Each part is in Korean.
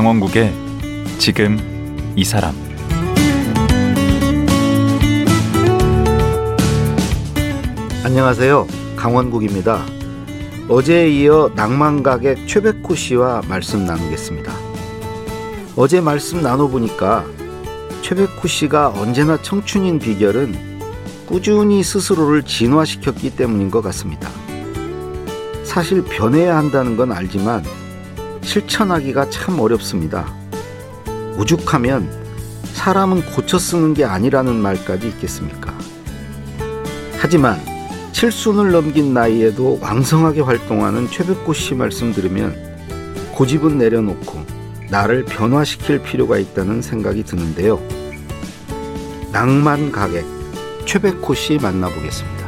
강원국의 지금 이 사람 안녕하세요. 강원국입니다. 어제에 이어 낭만가객 최백호 씨와 말씀 나누겠습니다. 어제 말씀 나눠보니까 최백호 씨가 언제나 청춘인 비결은 꾸준히 스스로를 진화시켰기 때문인 것 같습니다. 사실 변해야 한다는 건 알지만 실천하기가 참 어렵습니다. 오죽하면 사람은 고쳐 쓰는 게 아니라는 말까지 있겠습니까? 하지만 칠순을 넘긴 나이에도 왕성하게 활동하는 최백호 씨 말씀 들으면 고집은 내려놓고 나를 변화시킬 필요가 있다는 생각이 드는데요. 낭만 가객 최백호 씨 만나보겠습니다.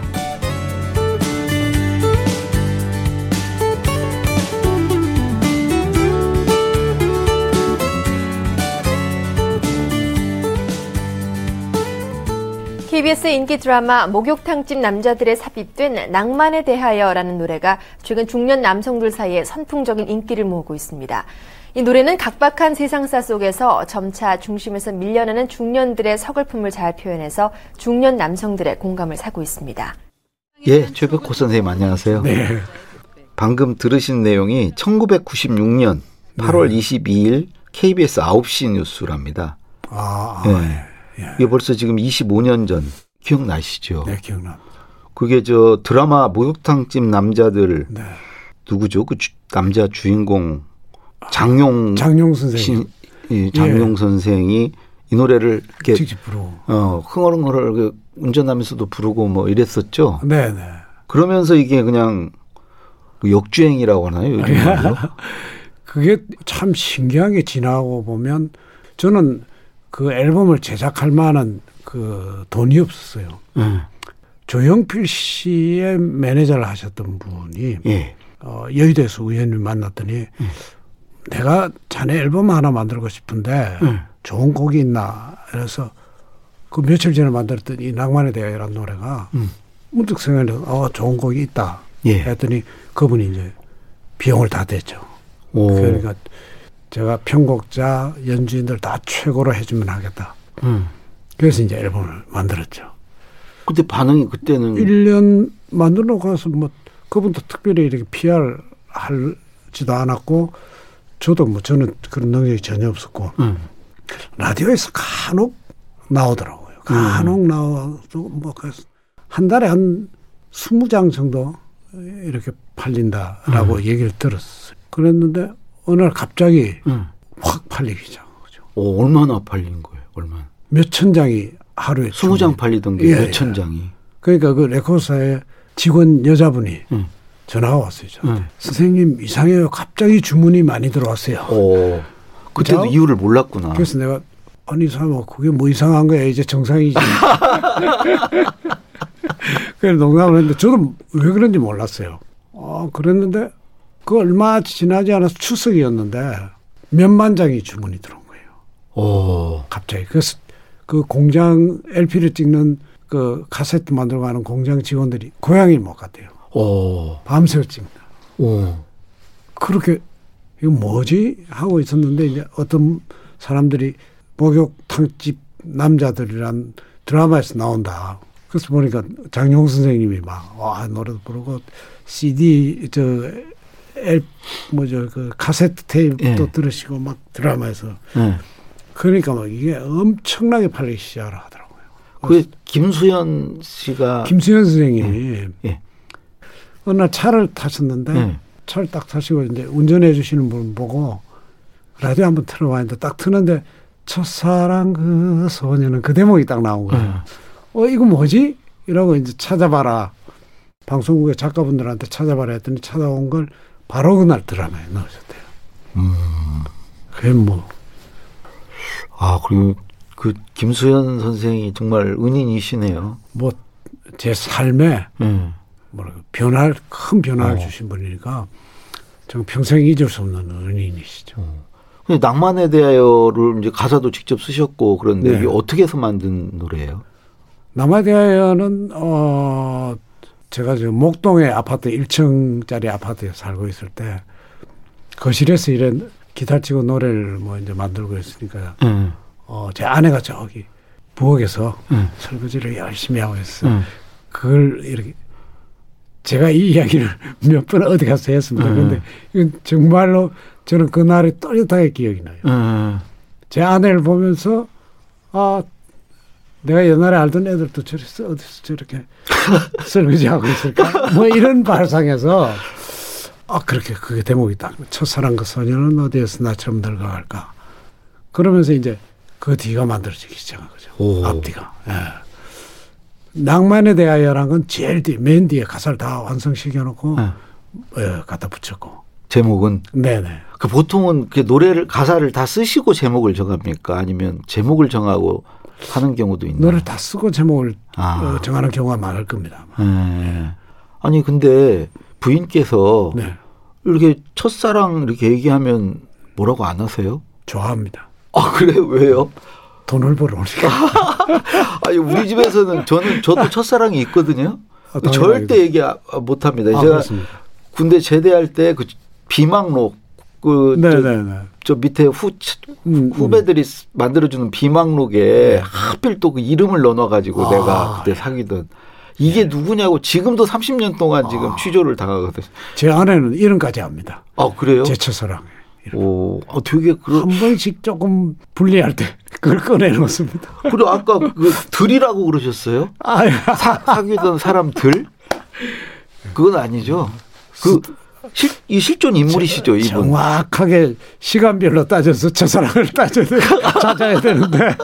KBS 인기 드라마 목욕탕집 남자들의 삽입된 낭만에 대하여라는 노래가 최근 중년 남성들 사이에 선풍적인 인기를 모으고 있습니다. 이 노래는 각박한 세상사 속에서 점차 중심에서 밀려나는 중년들의 서글픔을 잘 표현해서 중년 남성들의 공감을 사고 있습니다. 예, 최백호 선생님 안녕하세요. 네. 방금 들으신 내용이 1996년 8월 22일 KBS 9시 뉴스랍니다. 아, 아 네. 예. 이게 벌써 지금 25년 전 기억나시죠? 네, 기억나. 그게 저 드라마 목욕탕집 남자들 네. 누구죠? 그 주- 남자 주인공 장용 장용 선생님 신, 이 장용 예. 선생이 이 노래를 이렇게 직접 부르고. 어 흥얼흥얼 그 운전하면서도 부르고 뭐 이랬었죠. 네, 네. 그러면서 이게 그냥 뭐 역주행이라고 하나요? 요즘? 그게 참 신기하게 지나고 보면 저는 그 앨범을 제작할 만한 그 돈이 없었어요. 음. 조영필 씨의 매니저를 하셨던 분이 예. 어, 여의도에서 우연히 만났더니 내가 자네 앨범 하나 만들고 싶은데 음. 좋은 곡이 있나 그래서 그 며칠 전에 만들었던 이 낭만에 대하여라는 노래가 음. 문득 생각나서 어 좋은 곡이 있다 예. 했더니 그분이 이제 비용을 다 댔죠. 오. 그러니까 제가 편곡자 연주인들 다 최고로 해주면 하겠다. 음. 그래서 이제 앨범을 만들었죠. 근데 반응이 그때는 일 1년 만들어 가서 뭐 그분도 특별히 이렇게 PR 할지도 않았고 저도 뭐 저는 그런 능력이 전혀 없었고 음. 라디오에서 간혹 나오더라고요. 간혹 나와도 뭐 그래서 한 달에 한 스무 장 정도 이렇게 팔린다라고 얘기를 들었어요. 그랬는데 어느 날 갑자기 음. 확 팔리기 시작한 거죠. 오, 얼마나 팔린 거예요? 얼마? 몇천 장이 하루에 스무 장. 팔리던 게 예, 몇 예. 천 장이. 그러니까 그 레코드사의 직원 여자분이 음. 전화가 왔어요. 음. 선생님 이상해요. 갑자기 주문이 많이 들어왔어요. 오. 그때도 자, 이유를 몰랐구나. 그래서 내가 아니 사람 그게 뭐 이상한 거야 이제 정상이지. 그래 농담을 했는데 저도 왜 그런지 몰랐어요. 어 그랬는데 그 얼마 지나지 않아서 추석이었는데 몇만 장이 주문이 들어온 거예요. 오. 갑자기 그래서 그 공장 LP를 찍는 그 카세트 만들고 하는 공장 직원들이 고향이 못 갔대요. 오. 밤새워 찍는다. 오. 그렇게 이거 뭐지 하고 있었는데 이제 어떤 사람들이 목욕탕집 남자들이란 드라마에서 나온다. 그래서 보니까 장용 선생님이 막 와 노래도 부르고 CD 저 엘, 뭐죠 그 카세트 테이프도 예. 들으시고 막 드라마에서 네. 그러니까 막 이게 엄청나게 팔리기 시작을 하더라고요. 그 김수현 씨가 김수현 선생님이 예. 어느 날 차를 타셨는데 예. 차를 딱 타시고 이제 운전해 주시는 분 보고 라디오 한번 틀어봐 했는데 딱 트는데 첫사랑 그 소녀는 그 대목이 딱 나온 거예요. 예. 어 이거 뭐지? 이러고 이제 찾아봐라. 방송국의 작가분들한테 찾아봐라 했더니 찾아온 걸 바로 그날 드라마에 넣으셨대요. 음. 그게 뭐 아 그리고 그 김수현 선생이 정말 은인이시네요. 뭐 제 삶에 예. 뭐랄까 변화를 큰 변화를 어. 주신 분이니까 정말 평생 잊을 수 없는 은인이시죠. 근데 낭만에 대하여를 이제 가사도 직접 쓰셨고 그런데 네. 이게 어떻게 해서 만든 노래예요? 남아에 대하여는 어 제가 저 목동의 아파트 1층짜리 아파트에 살고 있을 때 거실에서 이런 기타 치고 노래를 뭐 이제 만들고 있으니까 응. 어, 제 아내가 저기 부엌에서 응. 설거지를 열심히 하고 있어요. 응. 그걸 이렇게 제가 이 이야기를 몇 번 어디 가서 했습니다. 음. 근데 이건 정말로 저는 그날이 또렷하게 기억이 나요. 응. 제 아내를 보면서 아 내가 옛날에 알던 애들도 저래서 어디서 저렇게 설거지하고 있을까? 뭐 이런 발상에서 아 그렇게 그게 대목이 딱 첫사랑 그 소녀는 어디에서 나처럼 늙어갈까? 그러면서 이제 그 뒤가 만들어지기 시작한 거죠. 오. 앞뒤가. 예. 낭만에 대하여란 건 제일 뒤, 맨 뒤에 가사를 다 완성시켜놓고 응. 예, 갖다 붙였고. 제목은 네네. 그 보통은 그 노래를 가사를 다 쓰시고 제목을 정합니까? 아니면 제목을 정하고 하는 경우도 있나요? 노래를 다 쓰고 제목을 아. 어, 정하는 경우가 많을 겁니다. 예. 아니 근데 부인께서 네. 이렇게 첫사랑 이렇게 얘기하면 뭐라고 안 하세요? 좋아합니다. 아 그래요? 왜요? 돈을 벌어오니까. 아니 우리 집에서는 저는 저도 첫사랑이 있거든요. 아. 절대 얘기 아- 못합니다. 아, 제가 그렇습니다. 군대 제대할 때 그 비망록 그저 네네네. 밑에 후 음, 후배들이 쓰- 만들어주는 비망록에 하필 또 그 이름을 넣어가지고 아, 내가 그때 사귀던 이게 누구냐고 지금도 30년 동안 지금 취조를 당하거든요. 제 아내는 이름까지 합니다. 아 그래요? 제 첫사랑. 오, 아, 되게 그러. 한 번씩 조금 불리할 때 그걸 꺼내놓습니다. 그리고 아까 그 들이라고 그러셨어요? 아, 사, 사귀던 사람들? 그건 아니죠. 그 실, 이 실존 인물이시죠, 이분. 정확하게 시간별로 따져서 첫사랑을 따져야 돼, 찾아야 되는데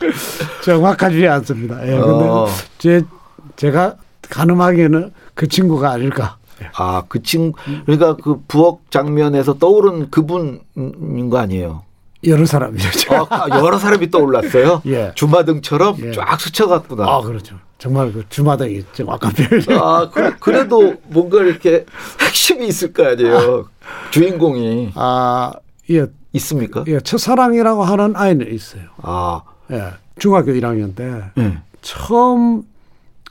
정확하지 않습니다. 예, 근데 어. 제 제가 가늠하기에는 그 친구가 아닐까. 아, 그 친, 그러니까 그 부엌 장면에서 떠오른 그분인 거 아니에요? 여러 사람이죠. 제가. 아, 여러 사람이 떠올랐어요? 예. 주마등처럼 예. 쫙 스쳐갔구나. 아, 그렇죠. 정말 그 주마등이 표현. 아, 그, 그래도 뭔가 이렇게 핵심이 있을 거 아니에요. 주인공이 아, 예, 있습니까? 예, 첫사랑이라고 하는 아이는 있어요. 아, 예, 중학교 1학년 때 예. 처음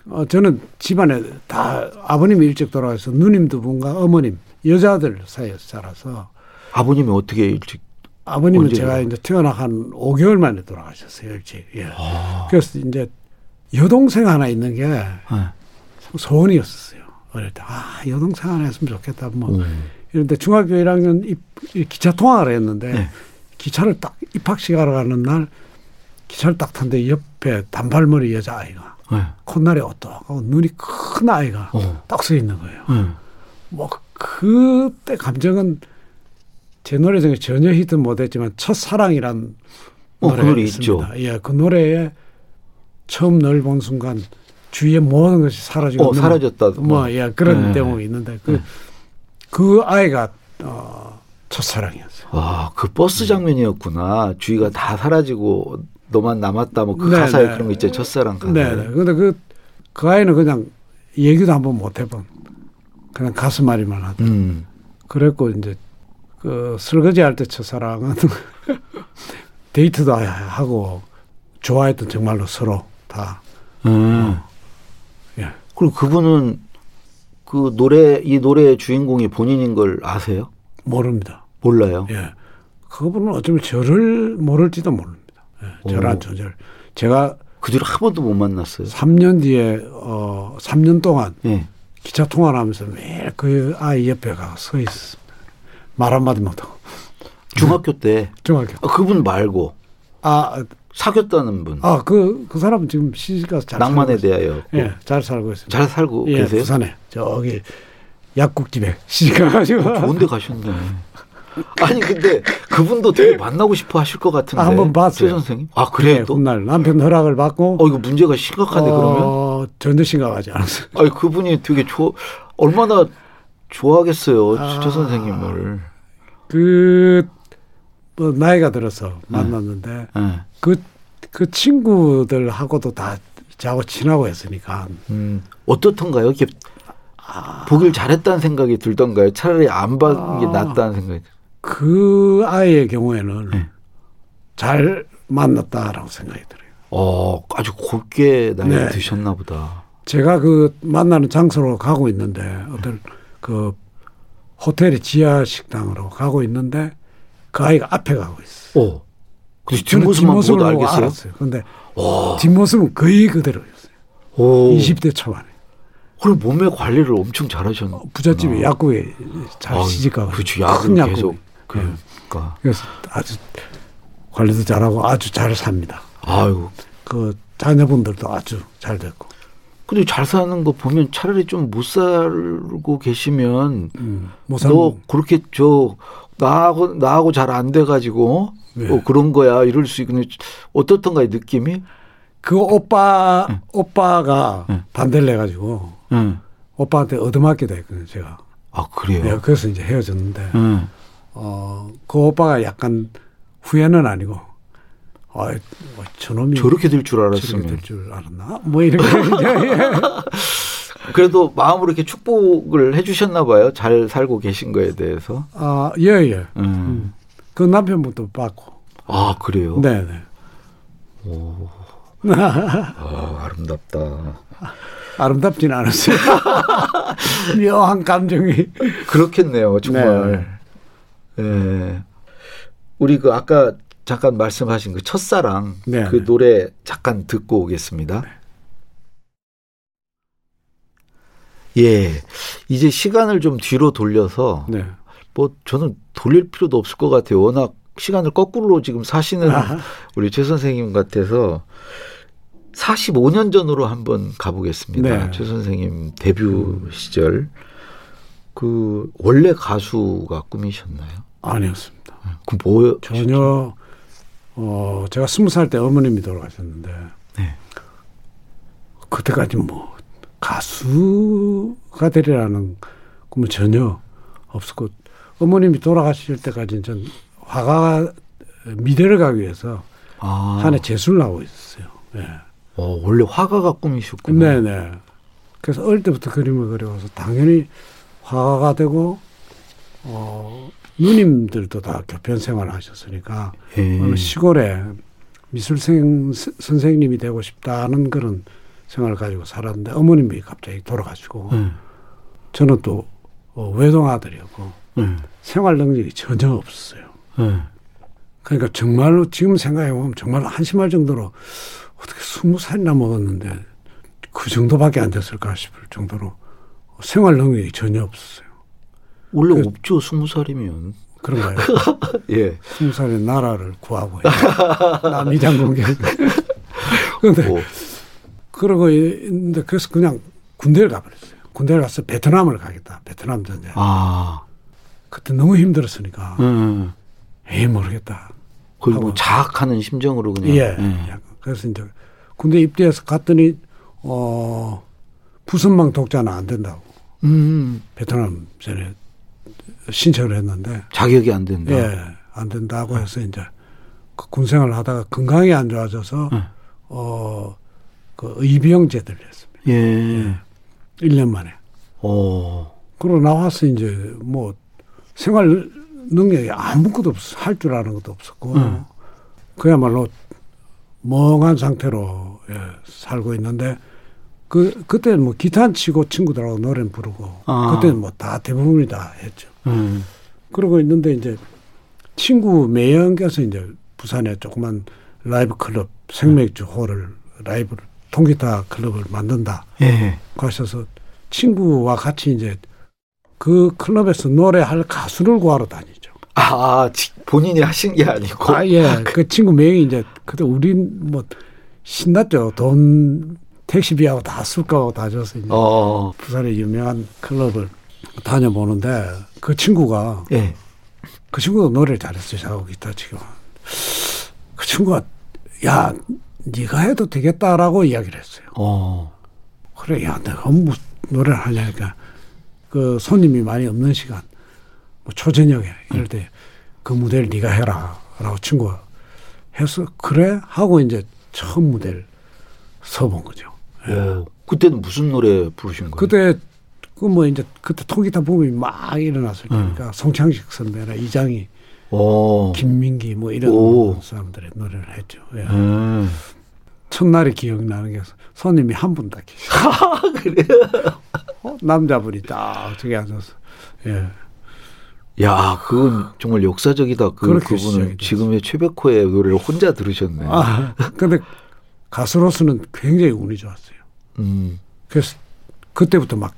어, 저는 집안에 다 아버님이 일찍 돌아가서 누님 두 분과 어머님 여자들 사이에서 자라서 아버님이 어떻게 일찍 아버님은 언제 제가 이제 태어나 한 5개월 만에 돌아가셨어요 일찍. 예. 아. 그래서 이제 여동생 하나 있는 게 예. 참 소원이었어요. 어릴 때 아 여동생 하나 했으면 좋겠다 뭐 음. 이런데 중학교 1학년 입, 이 기차 통학을 했는데 네. 기차를 딱 입학식 하러 가는 날 기차를 딱 탔는데 옆에 단발머리 여자 아이가 예. 콧날에 어떡하고 눈이 큰 아이가 어. 딱서 있는 거예요. 예. 뭐 그때 감정은 제 노래 중에 전혀 히트 못했지만 첫사랑이란 어, 그 노래가 노래 있습니다. 있죠. 예, 그 노래에 처음 널 본 순간 주위의 모든 것이 사라지고 어, 사라졌다. 뭐, 예, 그런 네. 대목이 있는데 그, 네. 그 아이가 어, 첫사랑이었어요. 와, 그 버스 장면이었구나. 주위가 다 사라지고 너만 남았다. 뭐그 네, 가사에 네. 그런 거 있죠. 첫사랑 가사. 네, 네. 근데 그, 그 아이는 그냥 얘기도 한번 못 해본 그냥 가슴앓이만 하던 음. 그랬고 이제 그 설거지 할 때 첫사랑은 데이트도 하고 좋아했던 정말로 서로 다 음. 예. 그리고 그분은 그 노래 이 노래의 주인공이 본인인 걸 아세요? 모릅니다. 몰라요. 예. 그분은 어쩌면 저를 모를지도 모릅니다. 예, 저란 오. 조절. 제가 그 뒤로 한 번도 못 만났어요. 3년 뒤에 어 3년 동안 예. 기차 통화를 하면서 매일 그 아이 옆에 가서 서 있었습니다. 말 한마디 못 하고. 중학교 때 중학교. 아, 그분 말고 아, 사귀었다는 분. 아, 그, 그 사람은 지금 시집 가서 잘 낭만에 살고 있어요. 대하여 예, 잘 살고 있습니다. 잘 살고 예, 계세요? 부산에. 저기 약국집에 시집 가가지고. 좋은데 가셨네. 아니 근데 그분도 되게 만나고 싶어 하실 것 같은데. 아, 한번 봤어요. 최 선생님. 아 그래요? 예, 또? 훗날 남편 허락을 받고. 어 이거 문제가 심각한데 그러면? 어, 전혀 심각하지 않았어요. 아니 그분이 되게 좋 얼마나 좋아하겠어요 아. 최 선생님을. 그, 뭐, 나이가 들어서 만났는데, 예. 그, 그 친구들하고도 다 저하고 친하고 했으니까. 음, 어떻던가요? 이렇게 보길 잘했다는 생각이 들던가요? 차라리 안 받는 게 아. 낫다는 생각이. 들- 그 아이의 경우에는 네. 잘 만났다라고 생각이 들어요. 어, 아주 곱게 나이 네. 드셨나 보다. 제가 그 만나는 장소로 가고 있는데 어떤 그 호텔의 지하 식당으로 가고 있는데 그 아이가 앞에 가고 있어요. 오. 근데 저는 뒷모습만 보고 알겠어요. 알았어요. 근데 와. 뒷모습은 거의 그대로였어요. 오. 20대 초반에. 그럼 몸매 관리를 엄청 잘하셨네. 부잣집에 약국에 잘 시집가고 그렇죠. 약국. 계속. 예. 그러니까. 그래서 아주 관리도 잘하고 아주 잘 삽니다. 아유. 그 자녀분들도 아주 잘 됐고. 근데 잘 사는 거 보면 차라리 좀 못 살고 계시면 음, 못너산 그렇게 저 나하고 나하고 잘 안 돼 가지고 네. 어, 그런 거야 이럴 수 있는데 어떻던가요 느낌이? 그 오빠 오빠가 응. 반대를 해가지고 응. 오빠한테 얻어맞게 됐거든요. 제가. 아 그래요. 네, 그래서 이제 헤어졌는데 응. 어, 그 오빠가 약간 후회는 아니고 아, 뭐 저놈이 저렇게 될 줄 알았으면 될줄 알았나? 뭐 이제 예. 그래도 마음으로 이렇게 축복을 해주셨나 봐요. 잘 살고 계신 거에 대해서. 아, 예, 예. 음. 그 남편분도 받고. 아 그래요. 네, 네. 아 아름답다. 아름답진 않았어요. 묘한 감정이. 그렇겠네요, 정말. 예. 우리 그 아까 잠깐 말씀하신 그 첫사랑 네. 그 노래 잠깐 듣고 오겠습니다. 예. 이제 시간을 좀 뒤로 돌려서 네. 뭐 저는 돌릴 필요도 없을 것 같아요. 워낙 시간을 거꾸로 지금 사시는 아하. 우리 최 선생님 같아서 45년 전으로 한번 가보겠습니다. 네. 최 선생님 데뷔 시절 그 원래 가수가 꿈이셨나요? 아니었습니다. 그 뭐? 전혀, 어, 제가 스무 살 때 어머님이 돌아가셨는데, 네. 그때까지 뭐, 가수가 되리라는 꿈은 전혀 없었고, 어머님이 돌아가실 때까지는 전 화가, 미대를 가기 위해서 아, 한해 재수를 하고 있었어요. 예. 어, 원래 화가가 꿈이셨구나. 네네. 그래서 어릴 때부터 그림을 그려와서 당연히 화가가 되고, 어, 누님들도 다 교편 생활을 하셨으니까, 예. 어느 시골에 미술생 스- 선생님이 되고 싶다는 그런 생각을 가지고 살았는데 어머님이 갑자기 돌아가시고 음, 저는 또 어, 외동 아들이었고 음, 생활 능력이 전혀 없었어요. 음. 그러니까 정말로 지금 생각해 보면 정말 한심할 정도로 어떻게 스무 살이나 먹었는데 그 정도밖에 안 됐을까 싶을 정도로 생활 능력이 전혀 없었어요. 원래 그- 없죠, 스무 살이면. 그런가요? 예. 스무 살에 나라를 구하고 남이장 공격. 그런데 뭐, 그러고 있는데 그래서 그냥 군대를 가버렸어요. 군대를 가서 베트남을 가겠다. 베트남 전쟁. 아, 그때 너무 힘들었으니까 음. 에이 모르겠다. 거의 뭐. 자학하는 심정으로 그냥. 예. 약간 그래서 이제 군대 입대해서 갔더니 어 부선망 독자는 안 된다고 음, 베트남 전에 신청을 했는데 자격이 안 된다. 예 안 된다고 해서 이제 그 군생활을 하다가 건강이 안 좋아져서 응. 어그 의병 제대를 했습니다. 예. 1년 만에. 어, 그러고 나와서 이제 뭐 생활 능력이 아무것도 없어 할 줄 아는 것도 없었고 응. 그야말로 멍한 상태로 예, 살고 있는데 그 그때는 뭐 기타 치고 친구들하고 노래 부르고 아. 그때는 뭐 다 대부분이 다 했죠. 음, 그러고 있는데 이제 친구 매형께서 이제 부산에 조그만 라이브 클럽 생맥주 홀을 라이브 통기타 클럽을 만든다. 예. 가셔서 친구와 같이 이제 그 클럽에서 노래할 가수를 구하러 다니죠. 아, 지- 본인이 하신 게 아니고. 아, 예. 그 친구 명이 이제 그때 우린 뭐 신났죠. 돈 택시비하고 다 술값하고 다 줘서 이제 어, 부산의 유명한 클럽을 다녀보는데 그 친구가 예. 그 친구도 노래를 잘했어요. 작곡 기타 치고. 그 친구가 야, 네가 해도 되겠다라고 이야기를 했어요. 어, 그래, 야, 내가 뭐 노래를 하냐니까 그 손님이 많이 없는 시간, 뭐 초저녁에 이럴 때 그 무대를 네가 해라라고 친구가 해서 그래 하고 이제 처음 무대를 서본 거죠. 어. 그때는 무슨 노래 부르신 거예요? 그때 그뭐 이제 그때 통기타 붐이 막 일어났을 테니까 송창식 선배나 이장희, 어. 김민기 뭐 이런 오. 사람들의 노래를 했죠. 예. 음. 첫날이 기억나는 게 손님이 한분딱 계셔. 그래요? 어? 남자분이 딱 저기 앉아서 예. 야, 그건 정말 역사적이다. 그 그분은. 지금의 최백호의 노래를 혼자 들으셨네. 아, 근데 가수로서는 굉장히 운이 좋았어요. 음. 그래서 그때부터 막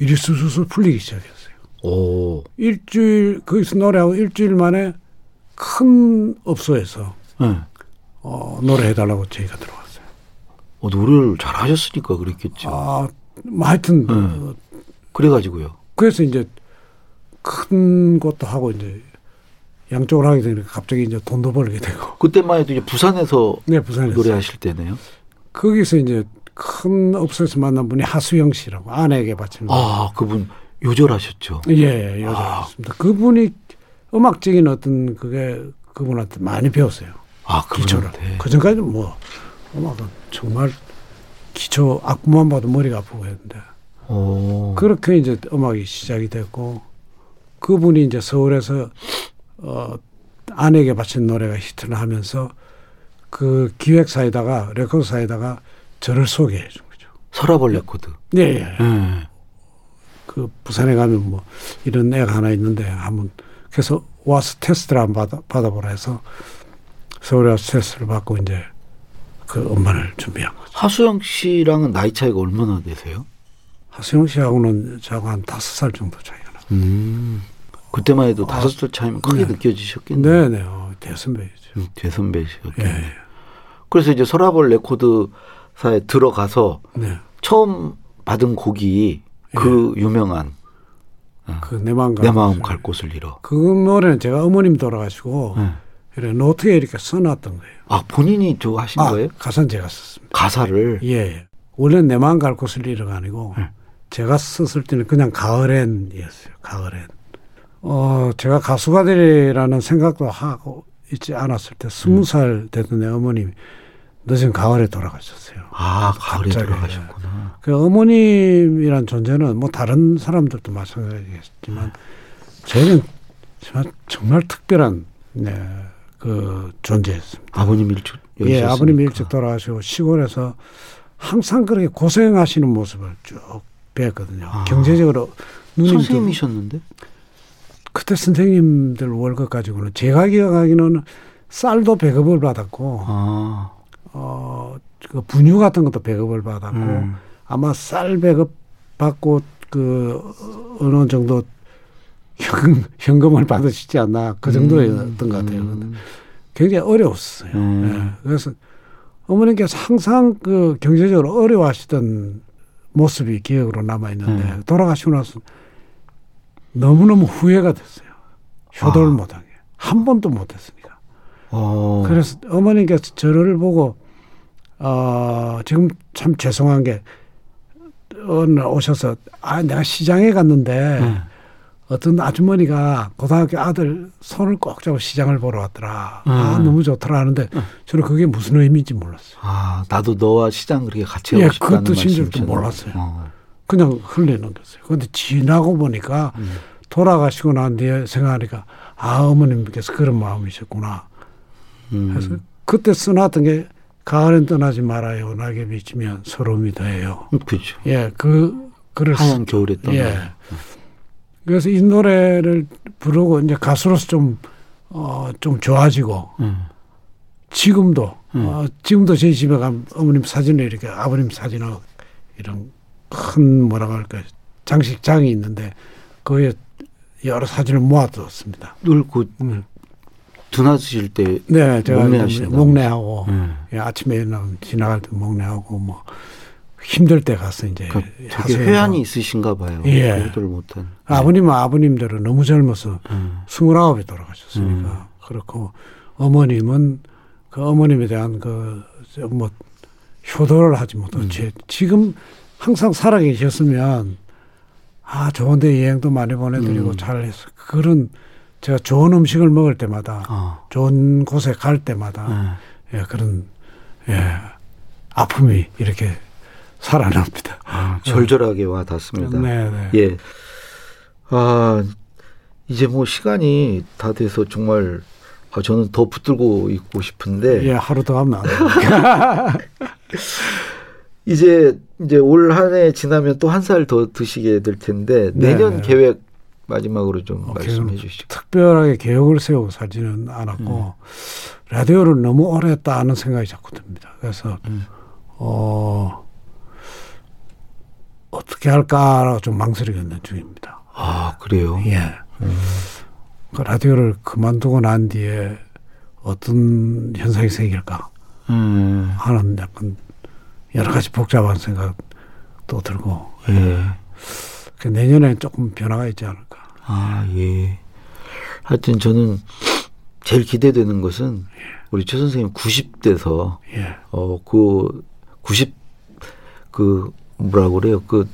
일이 술술 풀리기 시작했어요. 오. 일주일 거기서 노래하고 일주일 만에 큰 업소에서 네. 어, 노래해달라고 저희가 들어왔어요. 어, 노래를 잘 하셨으니까 그랬겠죠. 아, 뭐 하여튼 네. 어, 그래가지고요. 그래서 이제 큰 것도 하고 이제 양쪽을 하게 되니까 갑자기 이제 돈도 벌게 되고. 그때만 해도 이제 부산에서 네, 부산에서. 노래하실 때네요. 거기서 이제 큰 업소에서 만난 분이 하수영 씨라고 아내에게 바치는. 아, 그분 요절하셨죠. 예, 여자였습니다. 그분이 음악적인 어떤 그게 그분한테 많이 배웠어요. 아, 기초를. 그 전까지는 뭐 음악은 정말 기초 악보만 봐도 머리가 아프고 했는데 오. 그렇게 이제 음악이 시작이 됐고 그분이 이제 서울에서 어 아내에게 바친 노래가 히트를 하면서 그 기획사에다가 레코드사에다가 저를 소개해 준 거죠. 서라벌 레코드. 예, 예. 예. 그 부산에 가면 뭐 이런 애가 하나 있는데 한번 그래서 와서 테스트를 한번 받아, 받아보라 해서 서울에 와서 테스트를 받고 이제 그 음반을 준비한 거죠. 하수영 씨랑은 나이 차이가 얼마나 되세요? 하수영 씨하고는 저하고 한 다섯 살 정도 차이가 나요. 음. 그때만 해도 다섯 살 차이면 크게 네. 느껴지셨겠네요. 네네, 어, 대선배이죠. 음, 대선배시였겠네요. 예, 예. 그래서 이제 서라벌 레코드 사에 들어가서 네. 처음 받은 곡이 그 유명한 그내 마음 갈 내 마음 곳을. 갈 곳을 잃어. 그 노래는 제가 어머님 돌아가시고 네. 이렇게 노트에 이렇게 써놨던 거예요. 아 본인이 저 하신 아, 거예요? 가사는 제가 썼습니다. 가사를. 예, 예. 원래 내 마음 갈 곳을 잃어가 아니고 네. 제가 썼을 때는 그냥 가을엔이었어요. 가을엔. 어, 제가 가수가 되리라는 생각도 하고 있지 않았을 때 스무 살 되던 내 어머님 이 늦은 가을에 돌아가셨어요. 아 가을에 갑자기, 돌아가셨구나. 그 어머님이란 존재는 뭐 다른 사람들도 마찬가지겠지만 저희는 정말, 정말 특별한 네, 그 존재였습니다. 아버님 일찍 예. 아버님 일찍 돌아가시고 시골에서 항상 그렇게 고생하시는 모습을 쭉 뵀거든요. 아. 경제적으로 누님도 선생님이셨는데. 그때 선생님들 월급 가지고는 제가 기억하기로는 쌀도 배급을 받았고 아. 어, 그 분유 같은 것도 배급을 받았고 음. 아마 쌀 배급 받고 그 어느 정도 현, 현금을 받으시지 않나 그 정도였던 것 같아요. 음. 굉장히 어려웠어요. 음. 예. 그래서 어머님께서 항상 그 경제적으로 어려워하시던 모습이 기억으로 남아 있는데 음. 돌아가시고 나서 너무너무 후회가 됐어요. 효도를 아. 못한 게. 한 번도 못했으니까. 어. 그래서 어머님께서 저를 보고 어, 지금 참 죄송한 게 어느 날 오셔서 아 내가 시장에 갔는데 네. 어떤 아주머니가 고등학교 아들 손을 꼭 잡고 시장을 보러 왔더라. 아 음. 너무 좋더라 하는데 저는 그게 무슨 의미인지 몰랐어요. 아 나도 너와 시장 그렇게 같이 예, 하고 싶다는 그 줄도 말씀이셨나? 몰랐어요. 어. 그냥 흘려넘겼어요. 근데 지나고 보니까 음. 돌아가시고 난 뒤에 생각하니까 아 어머님께서 그런 마음이셨구나. 음. 그래서 그때 써놨던 게 가을엔 떠나지 말아요. 낙엽이 지면 서러움이 더해요. 그렇죠. 예, 그 글을 쓰- 하얀 겨울에 떠나. 예. 그래서 이 노래를 부르고 이제 가수로서 좀, 어, 좀 좋아지고 음. 지금도, 음. 어, 지금도 저희 집에 가면 어머님 사진을 이렇게 아버님 사진하고 이런 큰 뭐라고 할까 장식장이 있는데 거기에 여러 사진을 모아두었습니다. 늘그 음. 드나드실 때. 네, 제가. 목례하고 음. 예, 아침에 지나갈 때 목례하고 뭐 힘들 때 가서 이제 그 되게. 회한이 있으신가 봐요. 예. 못한. 아버님은 아버님들은 너무 젊어서 음. 스물아홉에 돌아가셨으니까 그렇고 어머님은 그 어머님에 대한 그 뭐 효도를 하지 못하고 제- 지금 항상 살아계셨으면 아 좋은데 여행도 많이 보내드리고 음. 잘해서 그런 제가 좋은 음식을 먹을 때마다 아. 좋은 곳에 갈 때마다 네. 예, 그런 예, 아픔이 이렇게 살아납니다. 아, 절절하게 와 닿습니다. 네, 네. 예. 아, 이제 뭐 시간이 다 돼서 정말 아, 저는 더 붙들고 있고 싶은데 예, 하루 더 하면 안. 이제 이제 올 한 해 지나면 또 한 살 더 드시게 될 텐데 네. 내년 계획 마지막으로 좀 어, 말씀해 주시죠. 특별하게 계획을 세우고 살지는 않았고 라디오를 너무 오래 했다는 생각이 자꾸 듭니다. 그래서 음. 어 어떻게 할까라고 좀 망설이고 있는 중입니다. 아 그래요. 예. 그 라디오를 그만두고 난 뒤에 어떤 현상이 생길까 음. 하는 약간 여러 가지 복잡한 생각도 들고 예. 그 내년에 조금 변화가 있지 않을까. 아 예. 하여튼 저는 제일 기대되는 것은 우리 최 선생님 90대서 예. 어그 90 그 뭐라 그래요 그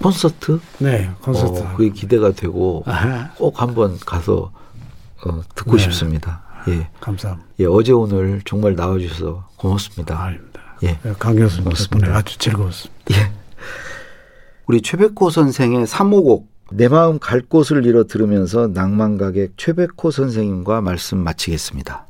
콘서트 네, 콘서트. 어, 그게 기대가 되고 아하, 꼭 한번 가서 어, 듣고 네. 싶습니다. 예. 감사합니다. 예, 어제 오늘 정말 나와주셔서 고맙습니다. 아닙니다. 예. 강 교수님. 덕분에 아주 즐거웠습니다. 예. 우리 최백호 선생의 3호곡 내 마음 갈 곳을 잃어 들으면서 낭만가객 최백호 선생님과 말씀 마치겠습니다.